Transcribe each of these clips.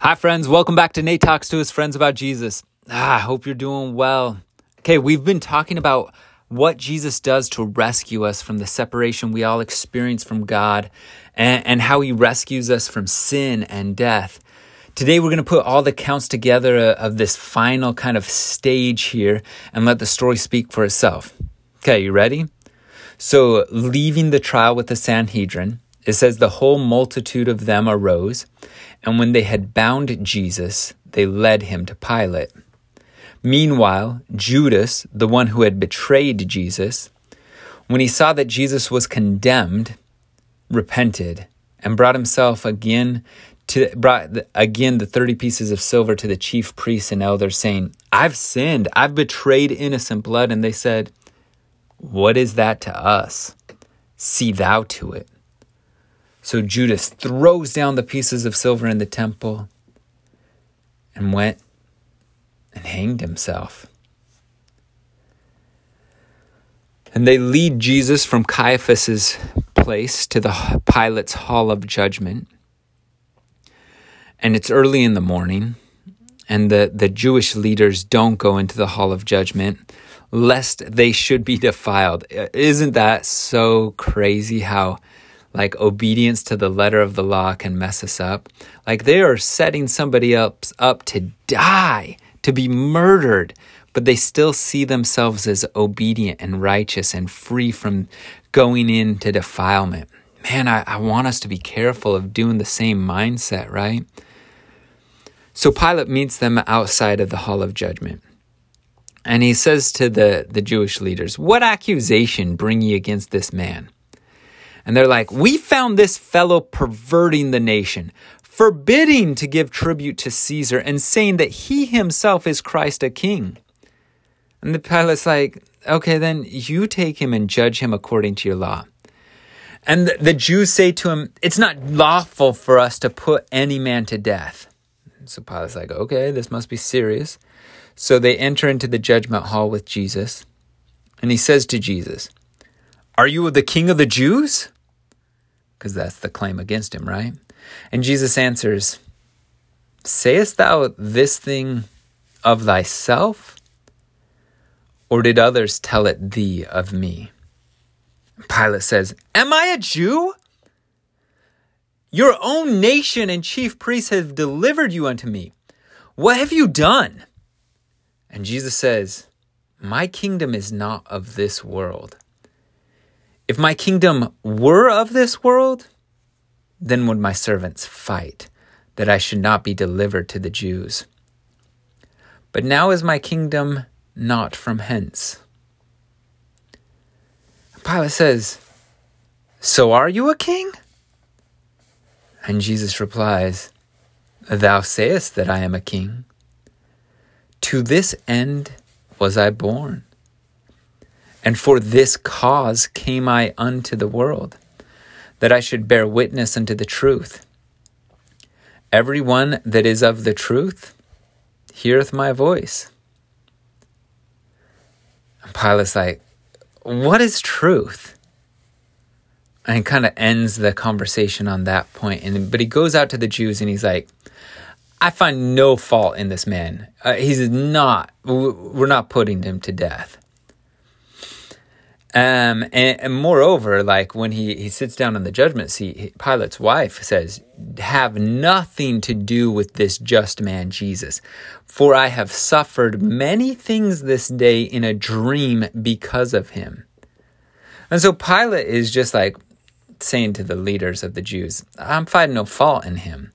Hi, friends. Welcome back to Nate Talks to his friends about Jesus. Ah, I hope you're doing well. Okay, we've been talking about what Jesus does to rescue us from the separation we all experience from God and, and how he rescues us from sin and death. Today, we're going to put all the counts together of this final kind of stage here and let the story speak for itself. Okay, you ready? So, leaving the trial with the Sanhedrin, it says the whole multitude of them arose and when they had bound Jesus, they led him to Pilate. Meanwhile, Judas, the one who had betrayed Jesus, when he saw that Jesus was condemned, repented and brought himself again to brought again the 30 pieces of silver to the chief priests and elders saying, "I've sinned. I've betrayed innocent blood." And they said, "What is that to us? See thou to it." So Judas throws down the pieces of silver in the temple and went and hanged himself. And they lead Jesus from Caiaphas's place to the Pilate's hall of judgment. And it's early in the morning, and the, the Jewish leaders don't go into the hall of judgment lest they should be defiled. Uh, isn't that so crazy how like obedience to the letter of the law can mess us up. Like they are setting somebody up to die, to be murdered, but they still see themselves as obedient and righteous and free from going into defilement. Man, I, I want us to be careful of doing the same mindset, right? So Pilate meets them outside of the hall of judgment. And he says to the, the Jewish leaders, What accusation bring ye against this man? And they're like, We found this fellow perverting the nation, forbidding to give tribute to Caesar, and saying that he himself is Christ a king. And the Pilate's like, Okay, then you take him and judge him according to your law. And the, Jews say to him, It's not lawful for us to put any man to death. So Pilate's like, Okay, this must be serious. So they enter into the judgment hall with Jesus. And he says to Jesus, Are you the king of the Jews? Because that's the claim against him, right? And Jesus answers, Sayest thou this thing of thyself? Or did others tell it thee of me? Pilate says, Am I a Jew? Your own nation and chief priests have delivered you unto me. What have you done? And Jesus says, My kingdom is not of this world. If my kingdom were of this world, then would my servants fight, that I should not be delivered to the Jews. But now is my kingdom not from hence. Pilate says, So are you a king? And Jesus replies, Thou sayest that I am a king. To this end was I born and for this cause came I unto the world, that I should bear witness unto the truth. Every one that is of the truth heareth my voice. And Pilate's like, What is truth? And kind of ends the conversation on that point. And but he goes out to the Jews and he's like, I find no fault in this man. Uh, he's not. We're not putting him to death. Um, and, and, moreover, like when he, he sits down in the judgment seat, Pilate's wife says, Have nothing to do with this just man, Jesus. For I have suffered many things this day in a dream because of him. And so Pilate is just like saying to the leaders of the Jews, I'm finding no fault in him.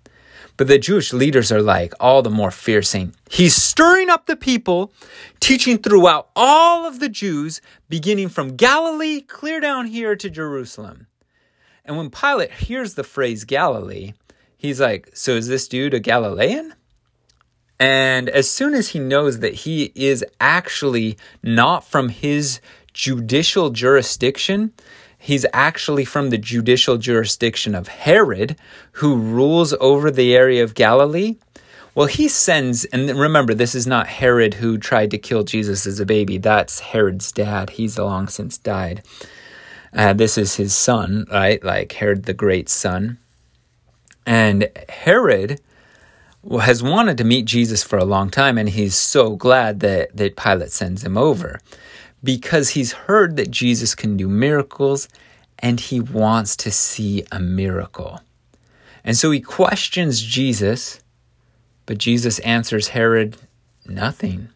But the Jewish leaders are like all the more fierce, saying, He's stirring up the people, teaching throughout all of the Jews, beginning from Galilee clear down here to Jerusalem. And when Pilate hears the phrase Galilee, he's like, So is this dude a Galilean? And as soon as he knows that he is actually not from his judicial jurisdiction, He's actually from the judicial jurisdiction of Herod, who rules over the area of Galilee. Well, he sends, and remember, this is not Herod who tried to kill Jesus as a baby. That's Herod's dad. He's long since died. Uh, this is his son, right? Like Herod the Great's son. And Herod has wanted to meet Jesus for a long time, and he's so glad that, that Pilate sends him over because he's heard that Jesus can do miracles and he wants to see a miracle. And so he questions Jesus, but Jesus answers Herod nothing.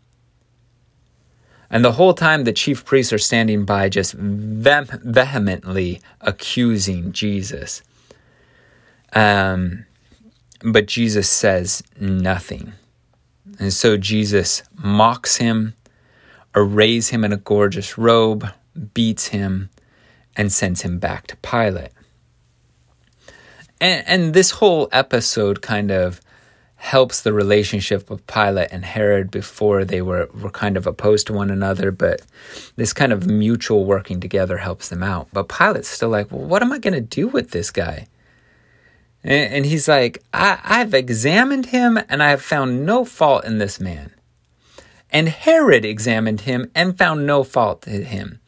And the whole time, the chief priests are standing by, just vehemently accusing Jesus. Um, but Jesus says nothing. And so Jesus mocks him, arrays him in a gorgeous robe, beats him, and sends him back to Pilate. And, and this whole episode kind of helps the relationship of Pilate and Herod before they were, were kind of opposed to one another, but this kind of mutual working together helps them out. But Pilate's still like, well, what am I going to do with this guy? And, and he's like, I, I've examined him and I have found no fault in this man. And Herod examined him and found no fault in him.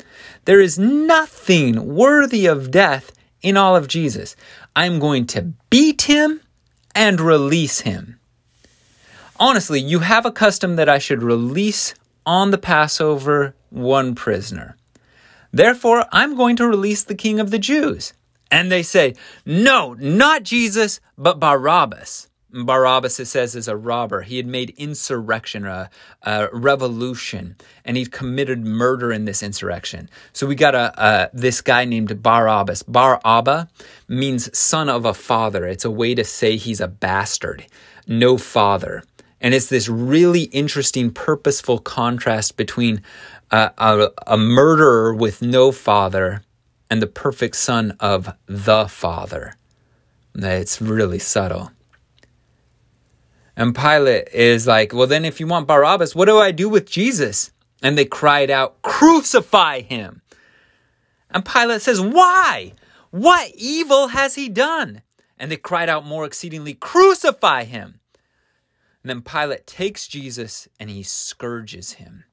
There is nothing worthy of death in all of Jesus. I'm going to beat him and release him. Honestly, you have a custom that I should release on the Passover one prisoner. Therefore, I'm going to release the king of the Jews. And they say, No, not Jesus, but Barabbas. Barabbas, it says, is a robber. He had made insurrection, a, a, revolution, and he'd committed murder in this insurrection. So we got a, a this guy named Barabbas. Bar Abba means son of a father. It's a way to say he's a bastard, no father. And it's this really interesting, purposeful contrast between uh, a, a murderer with no father and the perfect son of the Father. It's really subtle. And Pilate is like, Well, then if you want Barabbas, what do I do with Jesus? And they cried out, Crucify him. And Pilate says, Why? What evil has he done? And they cried out more exceedingly, Crucify him. And then Pilate takes Jesus and he scourges him.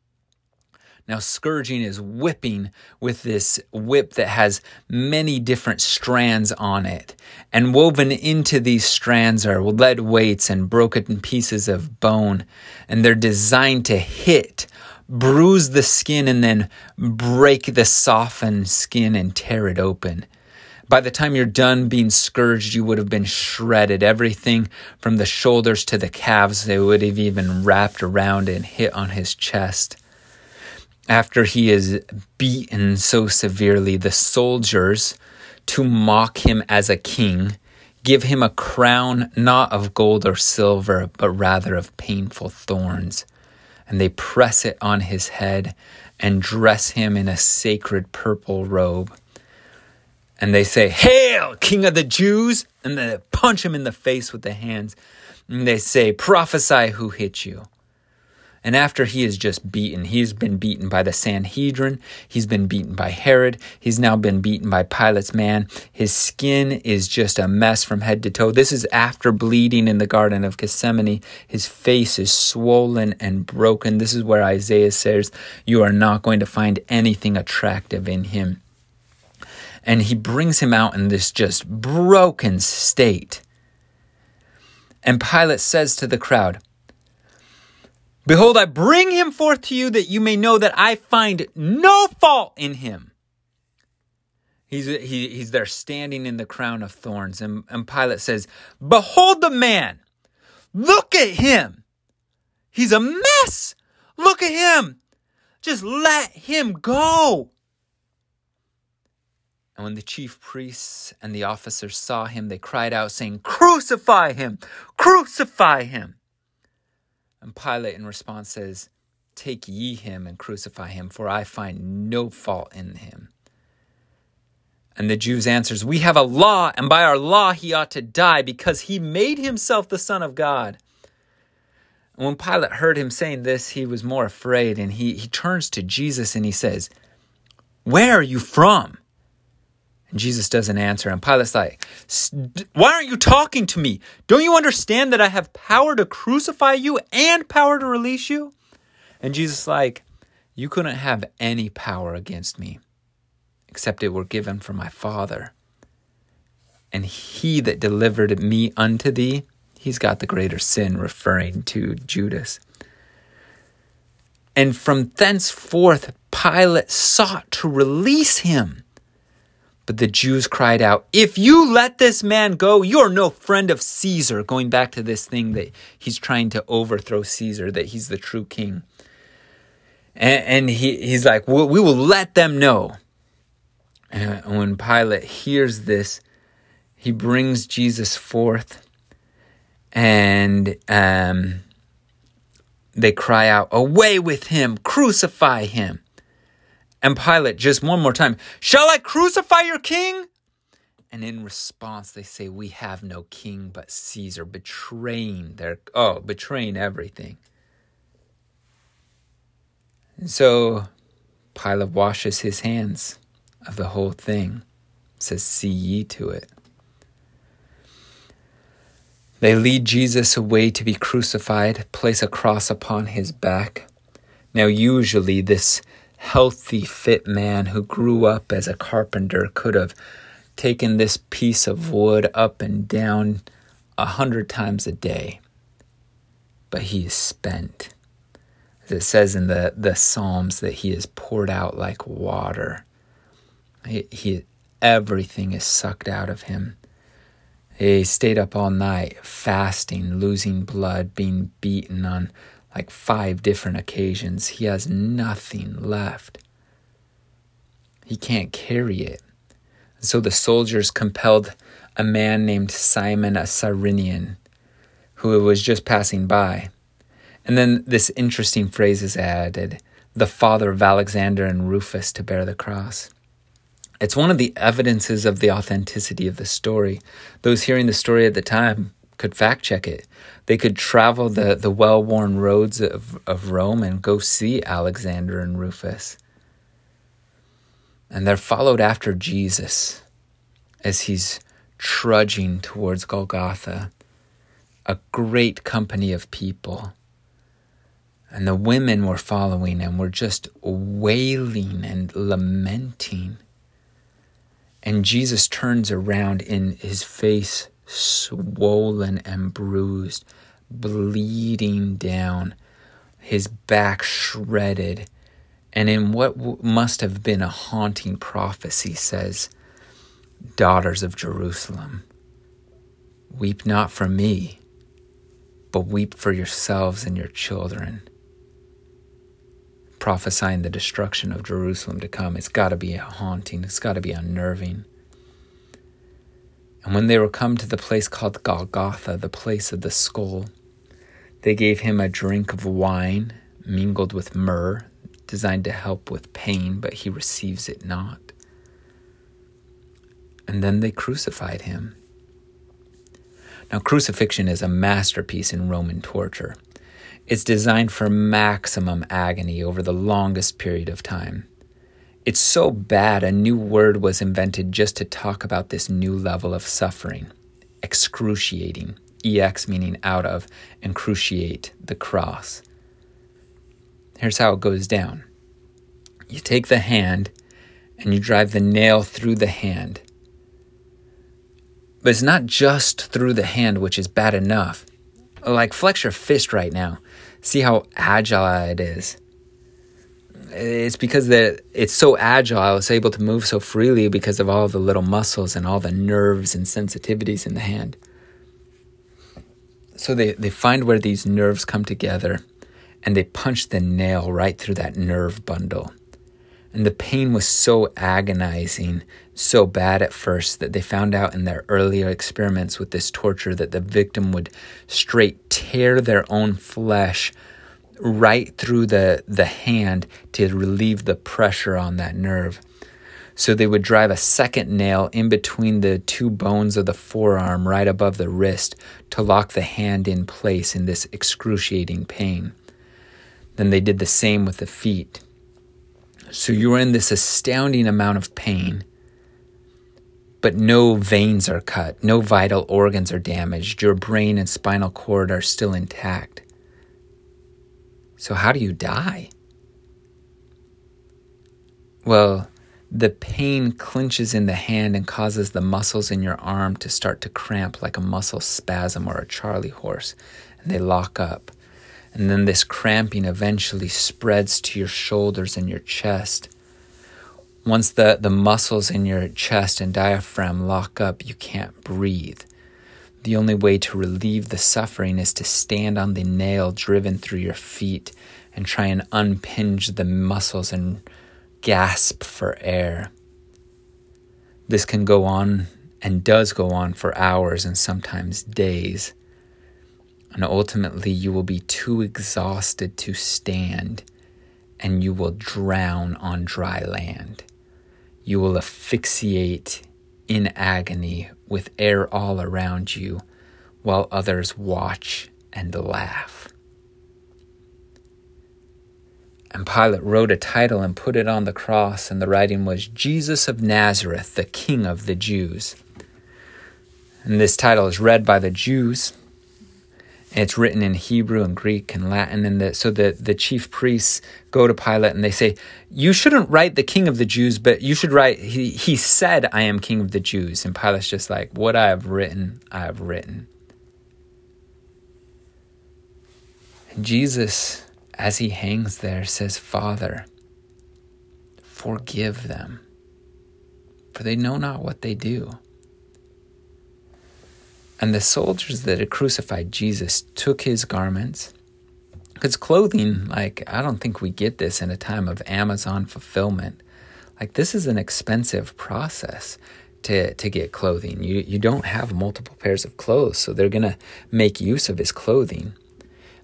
Now, scourging is whipping with this whip that has many different strands on it. And woven into these strands are lead weights and broken pieces of bone. And they're designed to hit, bruise the skin, and then break the softened skin and tear it open. By the time you're done being scourged, you would have been shredded. Everything from the shoulders to the calves, they would have even wrapped around and hit on his chest after he is beaten so severely, the soldiers, to mock him as a king, give him a crown not of gold or silver, but rather of painful thorns. And they press it on his head and dress him in a sacred purple robe. And they say, Hail, King of the Jews! And they punch him in the face with the hands. And they say, Prophesy who hit you. And after he is just beaten, he's been beaten by the Sanhedrin, he's been beaten by Herod, he's now been beaten by Pilate's man. His skin is just a mess from head to toe. This is after bleeding in the Garden of Gethsemane. His face is swollen and broken. This is where Isaiah says, You are not going to find anything attractive in him. And he brings him out in this just broken state. And Pilate says to the crowd, Behold, I bring him forth to you that you may know that I find no fault in him. He's, he, he's there standing in the crown of thorns. And, and Pilate says, Behold the man. Look at him. He's a mess. Look at him. Just let him go. And when the chief priests and the officers saw him, they cried out, saying, Crucify him! Crucify him! And Pilate in response says, Take ye him and crucify him, for I find no fault in him. And the Jews answers, We have a law, and by our law he ought to die, because he made himself the Son of God. And when Pilate heard him saying this, he was more afraid, and he, he turns to Jesus and he says, Where are you from? And Jesus doesn't answer. And Pilate's like, Why aren't you talking to me? Don't you understand that I have power to crucify you and power to release you? And Jesus like, You couldn't have any power against me, except it were given from my Father. And he that delivered me unto thee, He's got the greater sin, referring to Judas. And from thenceforth, Pilate sought to release him. But the Jews cried out, If you let this man go, you're no friend of Caesar. Going back to this thing that he's trying to overthrow Caesar, that he's the true king. And, and he, he's like, We will let them know. And when Pilate hears this, he brings Jesus forth and um, they cry out, Away with him, crucify him. And Pilate, just one more time, Shall I crucify your king? And in response, they say, We have no king but Caesar, betraying their, oh, betraying everything. And so Pilate washes his hands of the whole thing, says, See ye to it. They lead Jesus away to be crucified, place a cross upon his back. Now, usually, this healthy, fit man who grew up as a carpenter could have taken this piece of wood up and down a hundred times a day. But he is spent. As it says in the, the Psalms, that he is poured out like water. He, he, everything is sucked out of him. He stayed up all night, fasting, losing blood, being beaten on like five different occasions. He has nothing left. He can't carry it. So the soldiers compelled a man named Simon a Cyrenian, who was just passing by. And then this interesting phrase is added the father of Alexander and Rufus to bear the cross. It's one of the evidences of the authenticity of the story. Those hearing the story at the time could fact check it. They could travel the, the well worn roads of, of Rome and go see Alexander and Rufus. And they're followed after Jesus as he's trudging towards Golgotha, a great company of people. And the women were following and were just wailing and lamenting. And Jesus turns around in his face swollen and bruised, bleeding down, his back shredded. And in what must have been a haunting prophecy, says, Daughters of Jerusalem, weep not for me, but weep for yourselves and your children. Prophesying the destruction of Jerusalem to come. It's got to be haunting, it's got to be unnerving. And when they were come to the place called Golgotha, the place of the skull, they gave him a drink of wine mingled with myrrh, designed to help with pain, but he receives it not. And then they crucified him. Now, crucifixion is a masterpiece in Roman torture. It's designed for maximum agony over the longest period of time. It's so bad, a new word was invented just to talk about this new level of suffering excruciating. EX meaning out of, and cruciate, the cross. Here's how it goes down you take the hand and you drive the nail through the hand. But it's not just through the hand, which is bad enough. Like, flex your fist right now. See how agile it is it's because that it's so agile it's able to move so freely because of all the little muscles and all the nerves and sensitivities in the hand. So they, they find where these nerves come together and they punch the nail right through that nerve bundle. And the pain was so agonizing so bad at first that they found out in their earlier experiments with this torture that the victim would straight tear their own flesh right through the, the hand to relieve the pressure on that nerve. So they would drive a second nail in between the two bones of the forearm right above the wrist to lock the hand in place in this excruciating pain. Then they did the same with the feet. So you are in this astounding amount of pain, but no veins are cut, no vital organs are damaged, your brain and spinal cord are still intact. So, how do you die? Well, the pain clinches in the hand and causes the muscles in your arm to start to cramp like a muscle spasm or a Charlie horse, and they lock up. And then this cramping eventually spreads to your shoulders and your chest. Once the, the muscles in your chest and diaphragm lock up, you can't breathe. The only way to relieve the suffering is to stand on the nail driven through your feet and try and unpinge the muscles and gasp for air. This can go on and does go on for hours and sometimes days. And ultimately, you will be too exhausted to stand and you will drown on dry land. You will asphyxiate in agony with air all around you while others watch and laugh. And Pilate wrote a title and put it on the cross, and the writing was Jesus of Nazareth, the King of the Jews. And this title is read by the Jews. It's written in Hebrew and Greek and Latin. And the, so the, the chief priests go to Pilate and they say, You shouldn't write the King of the Jews, but you should write, He, he said, I am King of the Jews. And Pilate's just like, What I have written, I have written. Jesus as he hangs there, says, Father, forgive them, for they know not what they do. And the soldiers that had crucified Jesus took his garments. Because clothing, like, I don't think we get this in a time of Amazon fulfillment. Like, this is an expensive process to, to get clothing. You, you don't have multiple pairs of clothes, so they're going to make use of his clothing.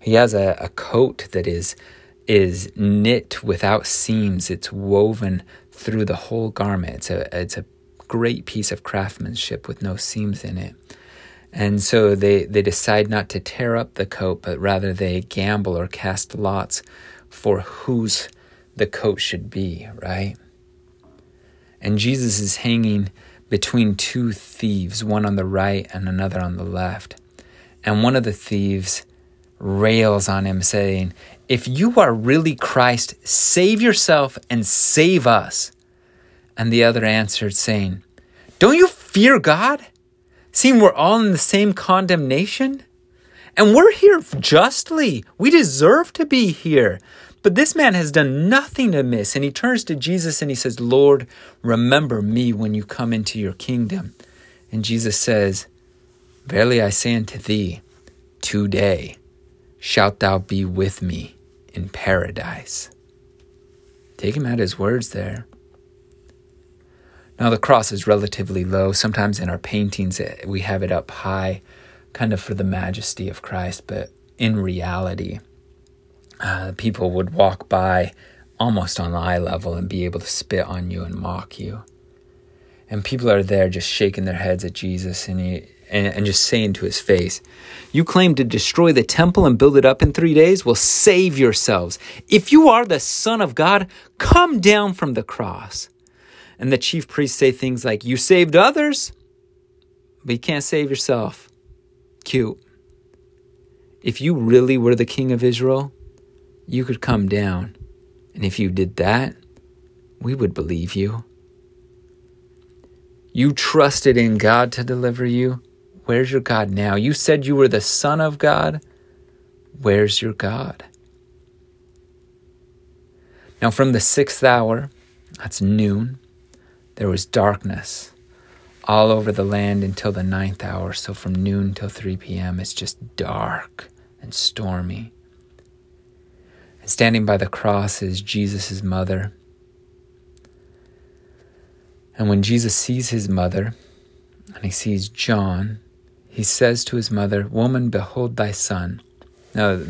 He has a, a coat that is is knit without seams. It's woven through the whole garment. It's a it's a great piece of craftsmanship with no seams in it. And so they, they decide not to tear up the coat, but rather they gamble or cast lots for whose the coat should be, right? And Jesus is hanging between two thieves, one on the right and another on the left. And one of the thieves rails on him, saying, If you are really Christ, save yourself and save us. And the other answered, saying, Don't you fear God, seeing we're all in the same condemnation? And we're here justly. We deserve to be here. But this man has done nothing amiss. And he turns to Jesus and he says, Lord, remember me when you come into your kingdom. And Jesus says, Verily I say unto thee, today shalt thou be with me in paradise. Take him at his words there. Now, the cross is relatively low. Sometimes in our paintings, eh, we have it up high, kind of for the majesty of Christ, but in reality, uh, people would walk by almost on eye level and be able to spit on you and mock you. And people are there just shaking their heads at Jesus, and he, and, and just saying to his face, You claim to destroy the temple and build it up in three days? Well, save yourselves. If you are the Son of God, come down from the cross. And the chief priests say things like, You saved others, but you can't save yourself. Cute. If you really were the king of Israel, you could come down. And if you did that, we would believe you. You trusted in God to deliver you. Where's your God now? You said you were the Son of God. Where's your God? Now, from the sixth hour, that's noon, there was darkness all over the land until the ninth hour. So from noon till 3 p.m., it's just dark and stormy. And standing by the cross is Jesus' mother. And when Jesus sees his mother and he sees John, he says to his mother, Woman, behold thy son. Now,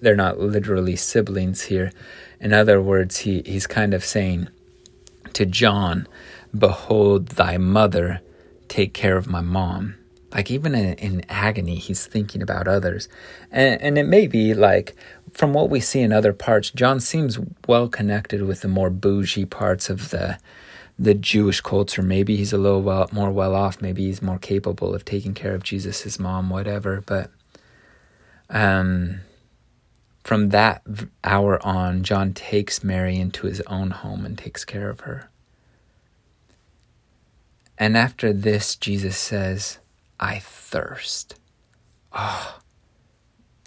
they're not literally siblings here. In other words, he, he's kind of saying to John, Behold thy mother, take care of my mom. Like, even in, in agony, he's thinking about others. And, and it may be like, from what we see in other parts, John seems well connected with the more bougie parts of the the Jewish culture. Maybe he's a little well, more well off. Maybe he's more capable of taking care of Jesus, mom, whatever. But um, from that hour on, John takes Mary into his own home and takes care of her. And after this, Jesus says, I thirst. Oh,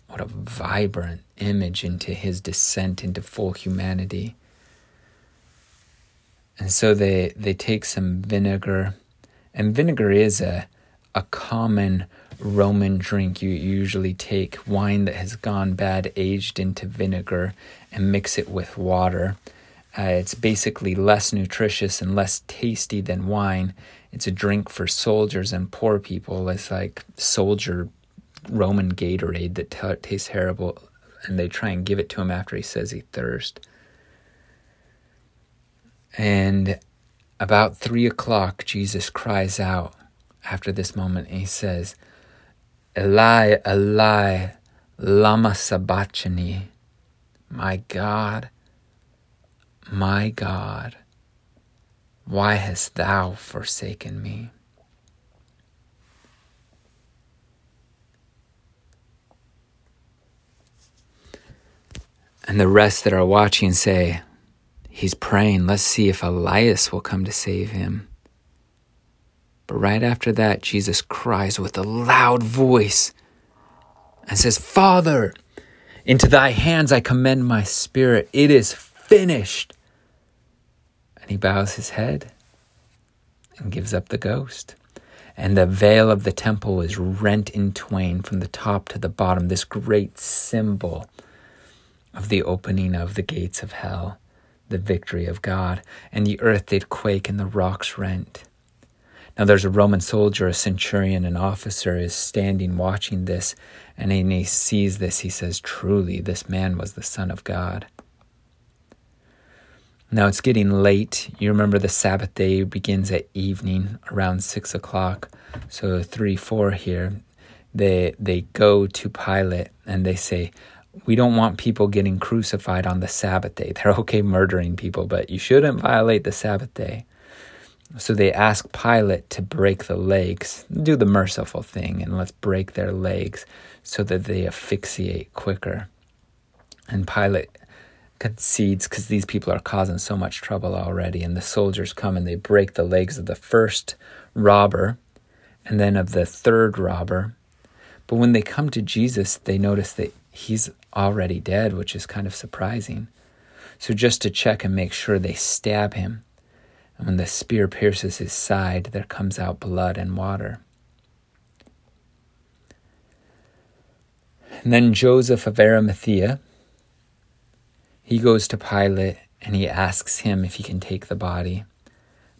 what a vibrant image into his descent into full humanity. And so they, they take some vinegar, and vinegar is a, a common Roman drink. You usually take wine that has gone bad, aged into vinegar, and mix it with water. Uh, it's basically less nutritious and less tasty than wine. It's a drink for soldiers and poor people. It's like soldier Roman Gatorade that t- tastes terrible, and they try and give it to him after he says he thirst. And about three o'clock, Jesus cries out after this moment, and he says, Eli, Eli, lama sabachthani, my God, my God, why hast thou forsaken me? And the rest that are watching say, He's praying. Let's see if Elias will come to save him. But right after that, Jesus cries with a loud voice and says, Father, into thy hands I commend my spirit. It is finished. And he bows his head and gives up the ghost. And the veil of the temple is rent in twain from the top to the bottom, this great symbol of the opening of the gates of hell, the victory of God. And the earth did quake and the rocks rent. Now there's a Roman soldier, a centurion, an officer is standing watching this, and when he sees this, he says, Truly, this man was the Son of God. Now it's getting late. You remember the Sabbath day begins at evening around six o'clock. So three, four here. They they go to Pilate and they say, we don't want people getting crucified on the Sabbath day. They're okay murdering people, but you shouldn't violate the Sabbath day. So they ask Pilate to break the legs, do the merciful thing, and let's break their legs so that they asphyxiate quicker. And Pilate concedes because these people are causing so much trouble already. And the soldiers come and they break the legs of the first robber and then of the third robber. But when they come to Jesus, they notice that he's already dead, which is kind of surprising. So, just to check and make sure, they stab him. And when the spear pierces his side, there comes out blood and water. And then Joseph of Arimathea, he goes to Pilate and he asks him if he can take the body.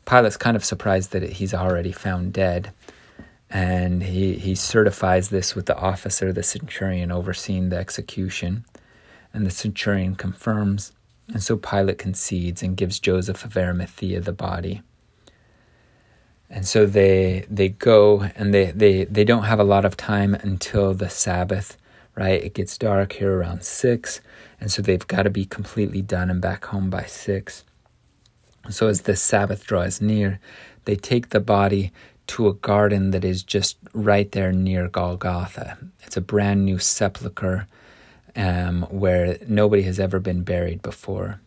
Pilate's kind of surprised that he's already found dead. And he, he certifies this with the officer, the centurion overseeing the execution. And the centurion confirms. And so Pilate concedes and gives Joseph of Arimathea the body. And so they they go and they, they, they don't have a lot of time until the Sabbath, right? It gets dark here around six, and so they've got to be completely done and back home by six. So as the Sabbath draws near, they take the body to a garden that is just right there near Golgotha. It's a brand new sepulchre um, where nobody has ever been buried before.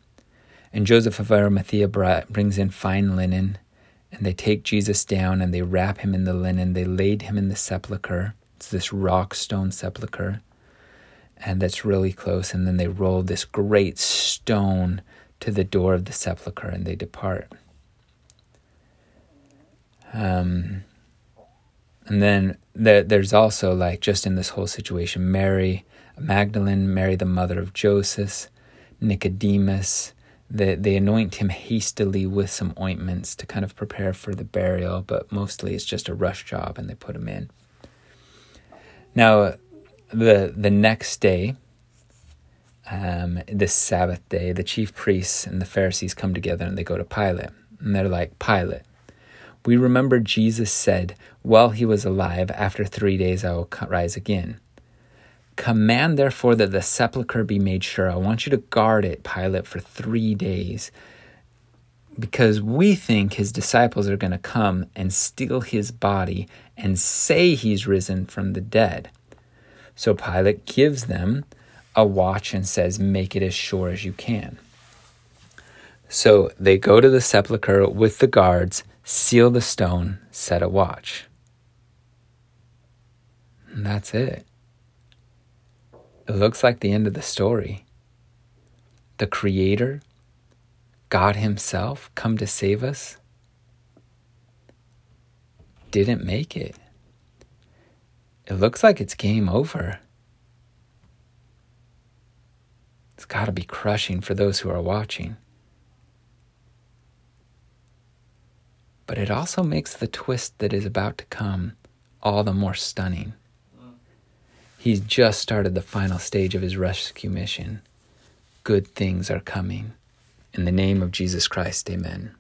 And Joseph of Arimathea brings in fine linen, and they take Jesus down and they wrap him in the linen. They laid him in the sepulchre. It's this rock stone sepulchre, and that's really close. And then they roll this great stone to the door of the sepulchre and they depart. Um, and then there, there's also like just in this whole situation, Mary Magdalene, Mary the mother of Joseph, Nicodemus. They, they anoint him hastily with some ointments to kind of prepare for the burial, but mostly it's just a rush job and they put him in. Now, the the next day, um, this Sabbath day, the chief priests and the Pharisees come together and they go to Pilate. And they're like, Pilate, we remember Jesus said, while he was alive, after three days I will rise again. Command therefore that the sepulchre be made sure. I want you to guard it, Pilate, for three days. Because we think his disciples are going to come and steal his body and say he's risen from the dead. So Pilate gives them a watch and says, Make it as sure as you can. So they go to the sepulchre with the guards seal the stone, set a watch. And that's it. It looks like the end of the story. The Creator, God Himself, come to save us, didn't make it. It looks like it's game over. It's got to be crushing for those who are watching. But it also makes the twist that is about to come all the more stunning. He's just started the final stage of his rescue mission. Good things are coming. In the name of Jesus Christ, amen.